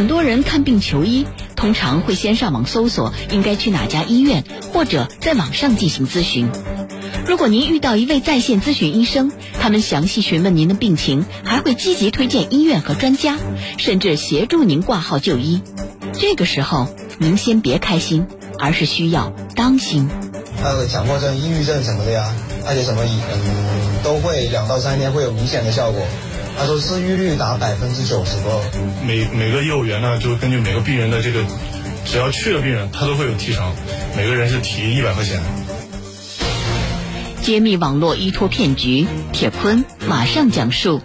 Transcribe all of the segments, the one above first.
很多人看病求医，通常会先上网搜索应该去哪家医院，或者在网上进行咨询。如果您遇到一位在线咨询医生，他们详细询问您的病情，还会积极推荐医院和专家，甚至协助您挂号就医。这个时候，您先别开心，而是需要当心。那个强迫症、抑郁症什么的呀，那些什么嗯，都会两到三天会有明显的效果。他说治愈率达百分之九十多。每每个业务员呢，就根据每个病人的这个，只要去了病人，他都会有提成，每个人是提一百块钱。揭秘网络依托骗局，铁坤马上讲述。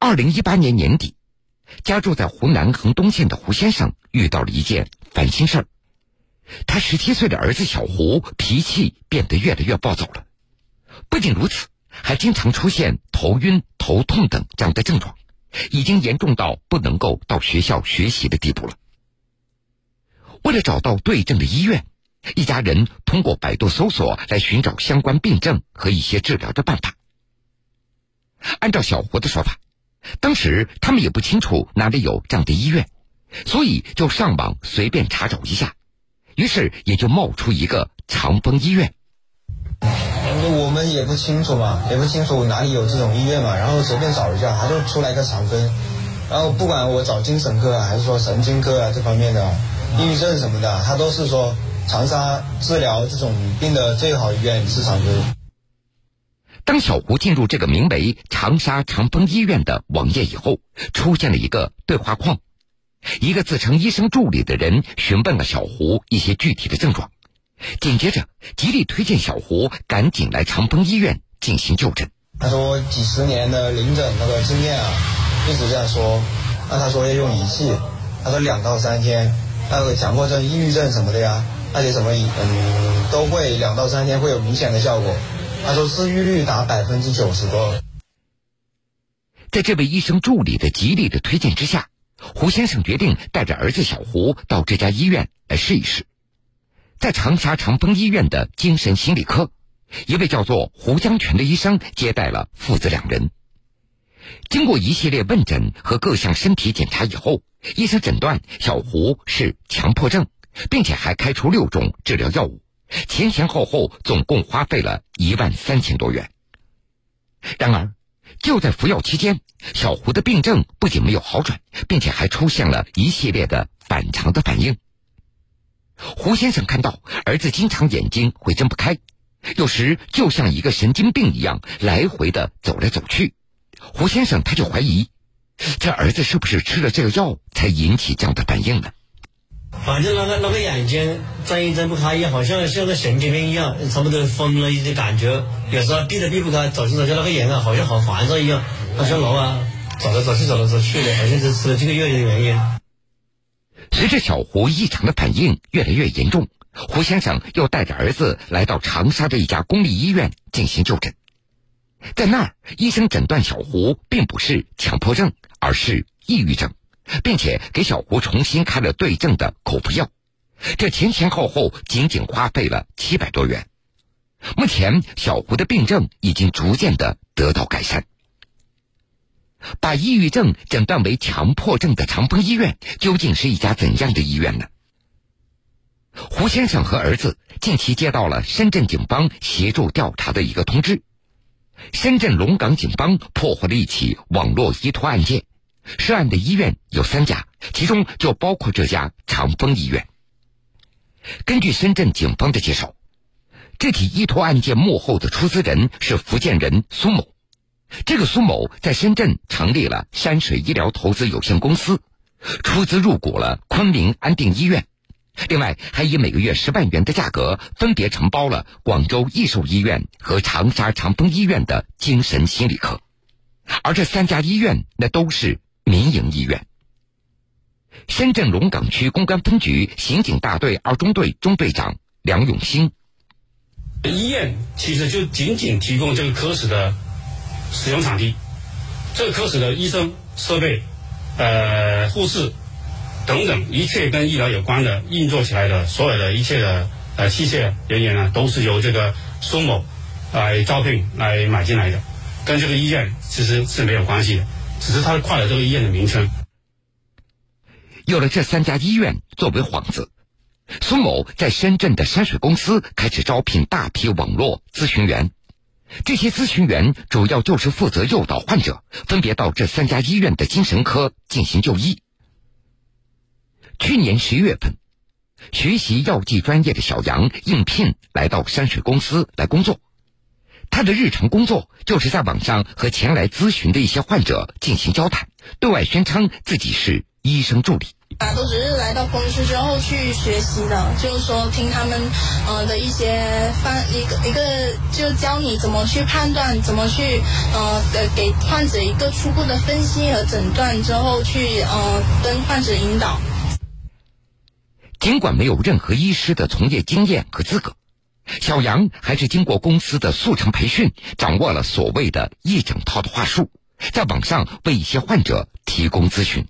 二零一八年年底，家住在湖南衡东县的胡先生遇到了一件烦心事儿。他十七岁的儿子小胡脾气变得越来越暴躁了，不仅如此，还经常出现头晕、头痛等这样的症状，已经严重到不能够到学校学习的地步了。为了找到对症的医院，一家人通过百度搜索来寻找相关病症和一些治疗的办法。按照小胡的说法，当时他们也不清楚哪里有这样的医院，所以就上网随便查找一下。于是也就冒出一个长丰医院。我们也不清楚嘛，也不清楚哪里有这种医院嘛，然后随便找一下，他就出来个长丰。然后不管我找精神科啊还是说神经科啊这方面的，抑郁症什么的，他都是说长沙治疗这种病的最好医院是长丰。当小胡进入这个名为长沙长风医院的网页以后，出现了一个对话框。一个自称医生助理的人询问了小胡一些具体的症状，紧接着极力推荐小胡赶紧来长风医院进行就诊。他说几十年的临诊那个经验啊，一直这样说。那他说要用仪器，他说两到三天，那个强迫症、抑郁症什么的呀，那些什么嗯都会两到三天会有明显的效果。他说治愈率达百分之九十多。在这位医生助理的极力的推荐之下。胡先生决定带着儿子小胡到这家医院来试一试。在长沙长丰医院的精神心理科，一位叫做胡江泉的医生接待了父子两人。经过一系列问诊和各项身体检查以后，医生诊断小胡是强迫症，并且还开出六种治疗药物，前前后后总共花费了一万三千多元。然而，就在服药期间，小胡的病症不仅没有好转，并且还出现了一系列的反常的反应。胡先生看到儿子经常眼睛会睁不开，有时就像一个神经病一样来回的走来走去。胡先生他就怀疑，这儿子是不是吃了这个药才引起这样的反应呢？反正那个那个眼睛睁一睁不开一样，好像像个神经病一样，差不多疯了一些感觉。有时候闭都闭不开，走着走着那个眼啊，好像好烦躁一样，好像老啊，走来走去走来走去的，好像是吃了这个药的原因。随着小胡异常的反应越来越严重，胡先生又带着儿子来到长沙的一家公立医院进行就诊。在那儿，医生诊断小胡并不是强迫症，而是抑郁症。并且给小胡重新开了对症的口服药，这前前后后仅仅花费了七百多元。目前小胡的病症已经逐渐的得到改善。把抑郁症诊断为强迫症的长丰医院究竟是一家怎样的医院呢？胡先生和儿子近期接到了深圳警方协助调查的一个通知，深圳龙岗警方破获了一起网络依托案件。涉案的医院有三家，其中就包括这家长丰医院。根据深圳警方的介绍，这起依托案件幕后的出资人是福建人苏某。这个苏某在深圳成立了山水医疗投资有限公司，出资入股了昆明安定医院，另外还以每个月十万元的价格分别承包了广州益寿医院和长沙长丰医院的精神心理科。而这三家医院那都是。民营医院，深圳龙岗区公安分局刑警大队二中队中队长梁永新。医院其实就仅仅提供这个科室的使用场地，这个科室的医生、设备、呃护士等等一切跟医疗有关的运作起来的所有的一切的呃器械人员呢，都是由这个苏某来招聘来买进来的。跟这个医院其实是没有关系的，只是他跨了这个医院的名称。有了这三家医院作为幌子，苏某在深圳的山水公司开始招聘大批网络咨询员。这些咨询员主要就是负责诱导患者分别到这三家医院的精神科进行就医。去年十一月份，学习药剂专业的小杨应聘来到山水公司来工作。他的日常工作就是在网上和前来咨询的一些患者进行交谈，对外宣称自己是医生助理。啊，都只是来到公司之后去学习的，就是说听他们呃的一些方一个一个，就教你怎么去判断，怎么去呃给给患者一个初步的分析和诊断之后去呃跟患者引导。尽管没有任何医师的从业经验和资格，小杨还是经过公司的速成培训，掌握了所谓的一整套的话术，在网上为一些患者提供咨询。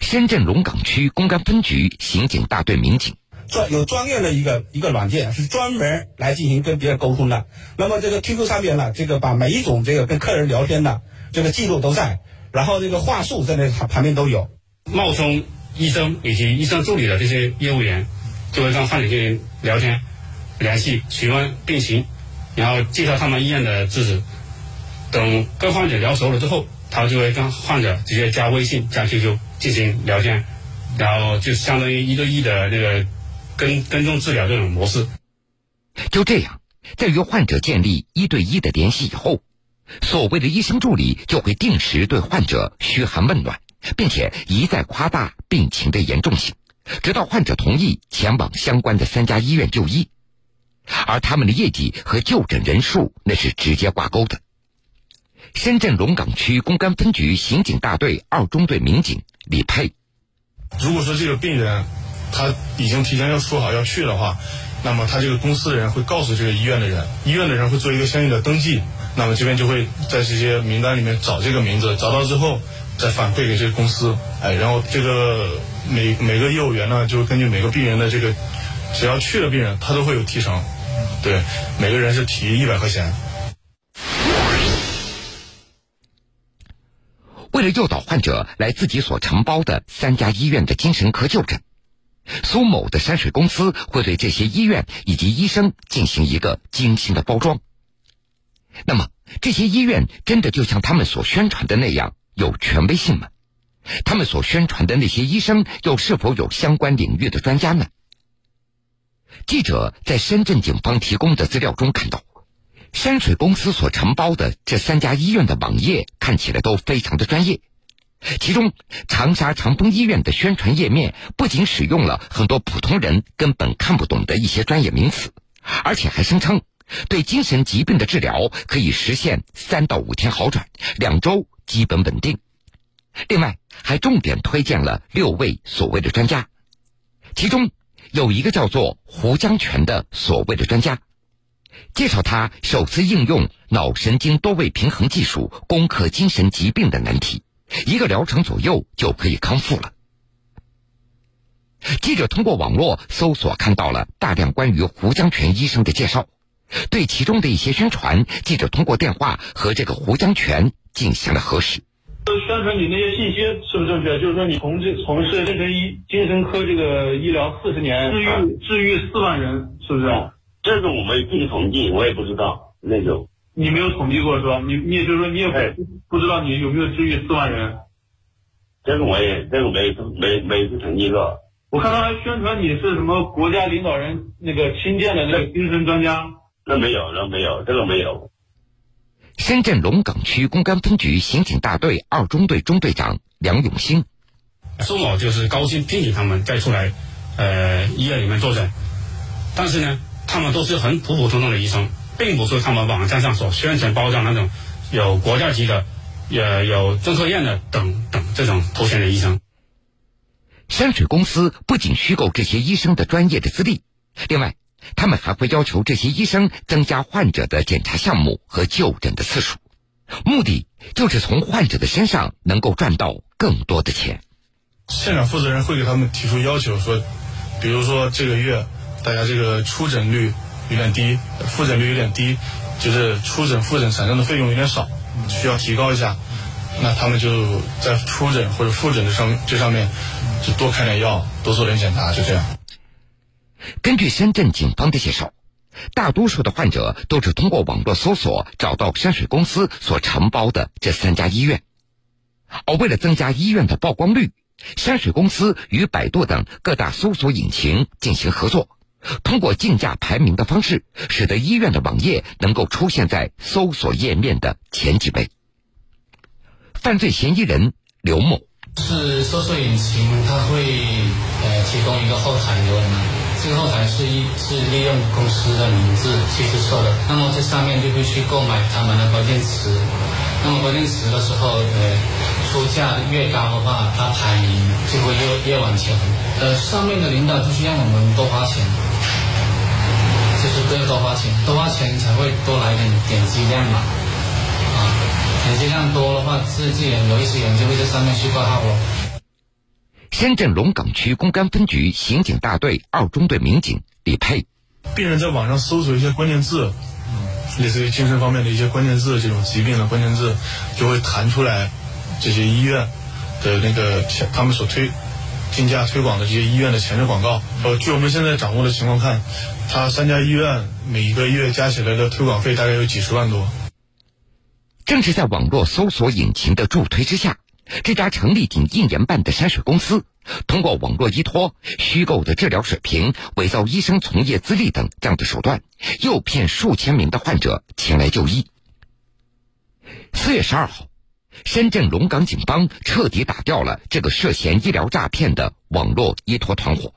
深圳龙岗区公安分局刑警大队民警，专有专业的一个一个软件，是专门来进行跟别人沟通的。那么这个 QQ 上面呢，这个把每一种这个跟客人聊天的这个记录都在，然后这个话术在那旁边都有。冒充医生以及医生助理的这些业务员，就会跟患者进行聊天、联系、询问病情，然后介绍他们医院的知识。等跟患者聊熟了之后，他就会跟患者直接加微信、加 QQ。进行聊天，然后就相当于一对一的那个跟跟踪治疗这种模式。就这样，在与患者建立一对一的联系以后，所谓的医生助理就会定时对患者嘘寒问暖，并且一再夸大病情的严重性，直到患者同意前往相关的三家医院就医，而他们的业绩和就诊人数那是直接挂钩的。深圳龙岗区公安分局刑警大队二中队民警。李佩，如果说这个病人他已经提前要说好要去的话，那么他这个公司的人会告诉这个医院的人，医院的人会做一个相应的登记，那么这边就会在这些名单里面找这个名字，找到之后再反馈给这个公司，哎，然后这个每每个业务员呢，就根据每个病人的这个，只要去了病人，他都会有提成，对，每个人是提一百块钱。为了诱导患者来自己所承包的三家医院的精神科就诊，苏某的山水公司会对这些医院以及医生进行一个精心的包装。那么，这些医院真的就像他们所宣传的那样有权威性吗？他们所宣传的那些医生又是否有相关领域的专家呢？记者在深圳警方提供的资料中看到。山水公司所承包的这三家医院的网页看起来都非常的专业，其中长沙长丰医院的宣传页面不仅使用了很多普通人根本看不懂的一些专业名词，而且还声称对精神疾病的治疗可以实现三到五天好转，两周基本稳定。另外，还重点推荐了六位所谓的专家，其中有一个叫做胡江泉的所谓的专家。介绍他首次应用脑神经多位平衡技术攻克精神疾病的难题，一个疗程左右就可以康复了。记者通过网络搜索看到了大量关于胡江泉医生的介绍，对其中的一些宣传，记者通过电话和这个胡江泉进行了核实。宣传你那些信息是不是正确？就是说你从这从事精神医精神科这个医疗四十年，治愈治愈四万人，是不是？这个我没具体统计我也不知道那种。你没有统计过是吧？你你也就是说你也不不知道你有没有治愈四万人。这个我也这个没没没去统计过。我看他还宣传你是什么国家领导人那个亲建的那个精神专家。那没有，那没有，这个没有。深圳龙岗区公安分局刑警大队二中队中队长梁永兴。苏某就是高薪聘请他们再出来，呃，医院里面坐诊，但是呢。他们都是很普普通通的医生，并不是他们网站上所宣传包装那种有国家级的、有有中科院的等等这种头衔的医生。山水公司不仅虚构这些医生的专业的资历，另外，他们还会要求这些医生增加患者的检查项目和就诊的次数，目的就是从患者的身上能够赚到更多的钱。现场负责人会给他们提出要求，说，比如说这个月。大家这个出诊率有点低，复诊率有点低，就是出诊复诊产生的费用有点少，需要提高一下，那他们就在出诊或者复诊的上这上面就多开点药，多做点检查，就这样。根据深圳警方的介绍，大多数的患者都是通过网络搜索找到山水公司所承包的这三家医院，而为了增加医院的曝光率，山水公司与百度等各大搜索引擎进行合作。通过竞价排名的方式，使得医院的网页能够出现在搜索页面的前几位。犯罪嫌疑人刘某是搜索引擎，它会呃提供一个后台给这个后台是一是利用公司的名字去注册的，那么在上面就会去购买他们的关键词，那么关键词的时候，呃，出价越高的话，它排名就会越越往前。呃，上面的领导就是让我们多花钱。就是都要多花钱，多花钱才会多来点点击量嘛。啊，点击量多的话，自自然有一些人就会在上面去挂号了。深圳龙岗区公安分局刑警大队二中队民警李佩，病人在网上搜索一些关键字，类似于精神方面的一些关键字，这种疾病的关键字，就会弹出来这些医院的那个他们所推。竞价推广的这些医院的前置广告，呃，据我们现在掌握的情况看，他三家医院每一个月加起来的推广费大概有几十万多。正是在网络搜索引擎的助推之下，这家成立仅一年半的山水公司，通过网络依托、虚构的治疗水平、伪造医生从业资历等这样的手段，诱骗数千名的患者前来就医。四月十二号。深圳龙岗警方彻底打掉了这个涉嫌医疗诈骗的网络依托团伙，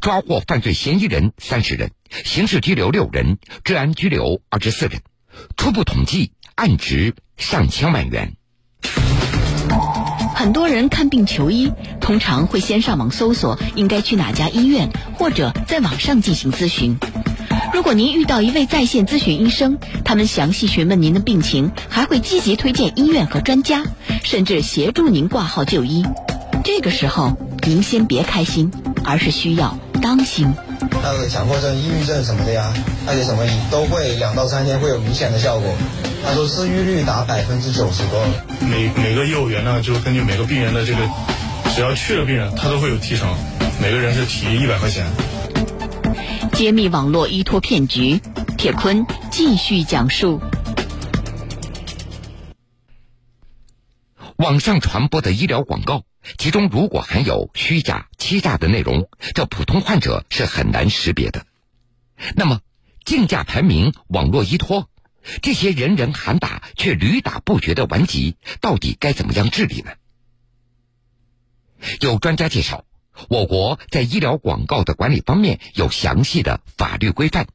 抓获犯罪嫌疑人三十人，刑事拘留六人，治安拘留二十四人，初步统计案值上千万元。很多人看病求医，通常会先上网搜索应该去哪家医院，或者在网上进行咨询。如果您遇到一位在线咨询医生，他们详细询问您的病情，还会积极推荐医院和专家，甚至协助您挂号就医。这个时候，您先别开心，而是需要当心。那个强迫症、抑郁症什么的呀，那些什么都会两到三天会有明显的效果。他说治愈率达百分之九十多。每每个业务员呢，就根据每个病人的这个，只要去了病人，他都会有提成，每个人是提一百块钱。揭秘网络依托骗局，铁坤继续讲述。网上传播的医疗广告，其中如果含有虚假、欺诈的内容，这普通患者是很难识别的。那么，竞价排名、网络依托，这些人人喊打却屡打不绝的顽疾，到底该怎么样治理呢？有专家介绍。我国在医疗广告的管理方面有详细的法律规范，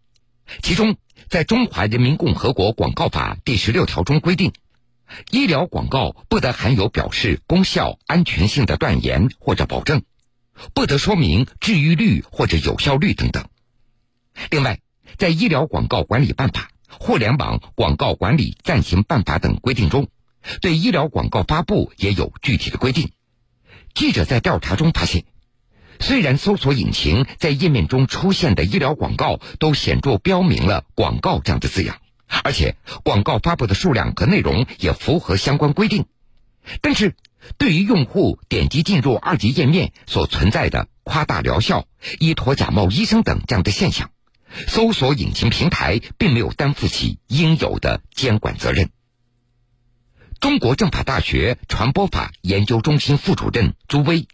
其中在《中华人民共和国广告法》第十六条中规定，医疗广告不得含有表示功效、安全性的断言或者保证，不得说明治愈率或者有效率等等。另外，在《医疗广告管理办法》《互联网广告管理暂行办法》等规定中，对医疗广告发布也有具体的规定。记者在调查中发现。虽然搜索引擎在页面中出现的医疗广告都显著标明了“广告”这样的字样，而且广告发布的数量和内容也符合相关规定，但是对于用户点击进入二级页面所存在的夸大疗效、依托假冒医生等这样的现象，搜索引擎平台并没有担负起应有的监管责任。中国政法大学传播法研究中心副主任朱威。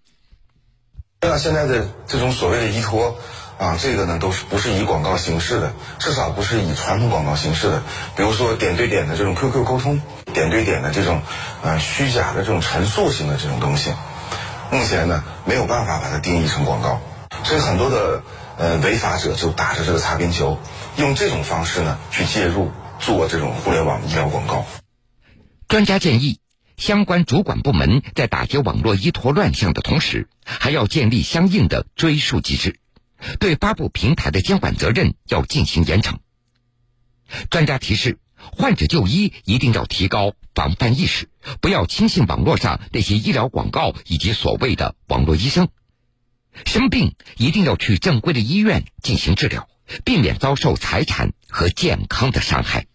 那现在的这种所谓的依托，啊，这个呢都是不是以广告形式的，至少不是以传统广告形式的。比如说点对点的这种 QQ 沟通，点对点的这种，呃，虚假的这种陈述性的这种东西，目前呢没有办法把它定义成广告，所以很多的呃违法者就打着这个擦边球，用这种方式呢去介入做这种互联网医疗广告。专家建议。相关主管部门在打击网络依托乱象的同时，还要建立相应的追溯机制，对发布平台的监管责任要进行严惩。专家提示，患者就医一定要提高防范意识，不要轻信网络上那些医疗广告以及所谓的网络医生。生病一定要去正规的医院进行治疗，避免遭受财产和健康的伤害。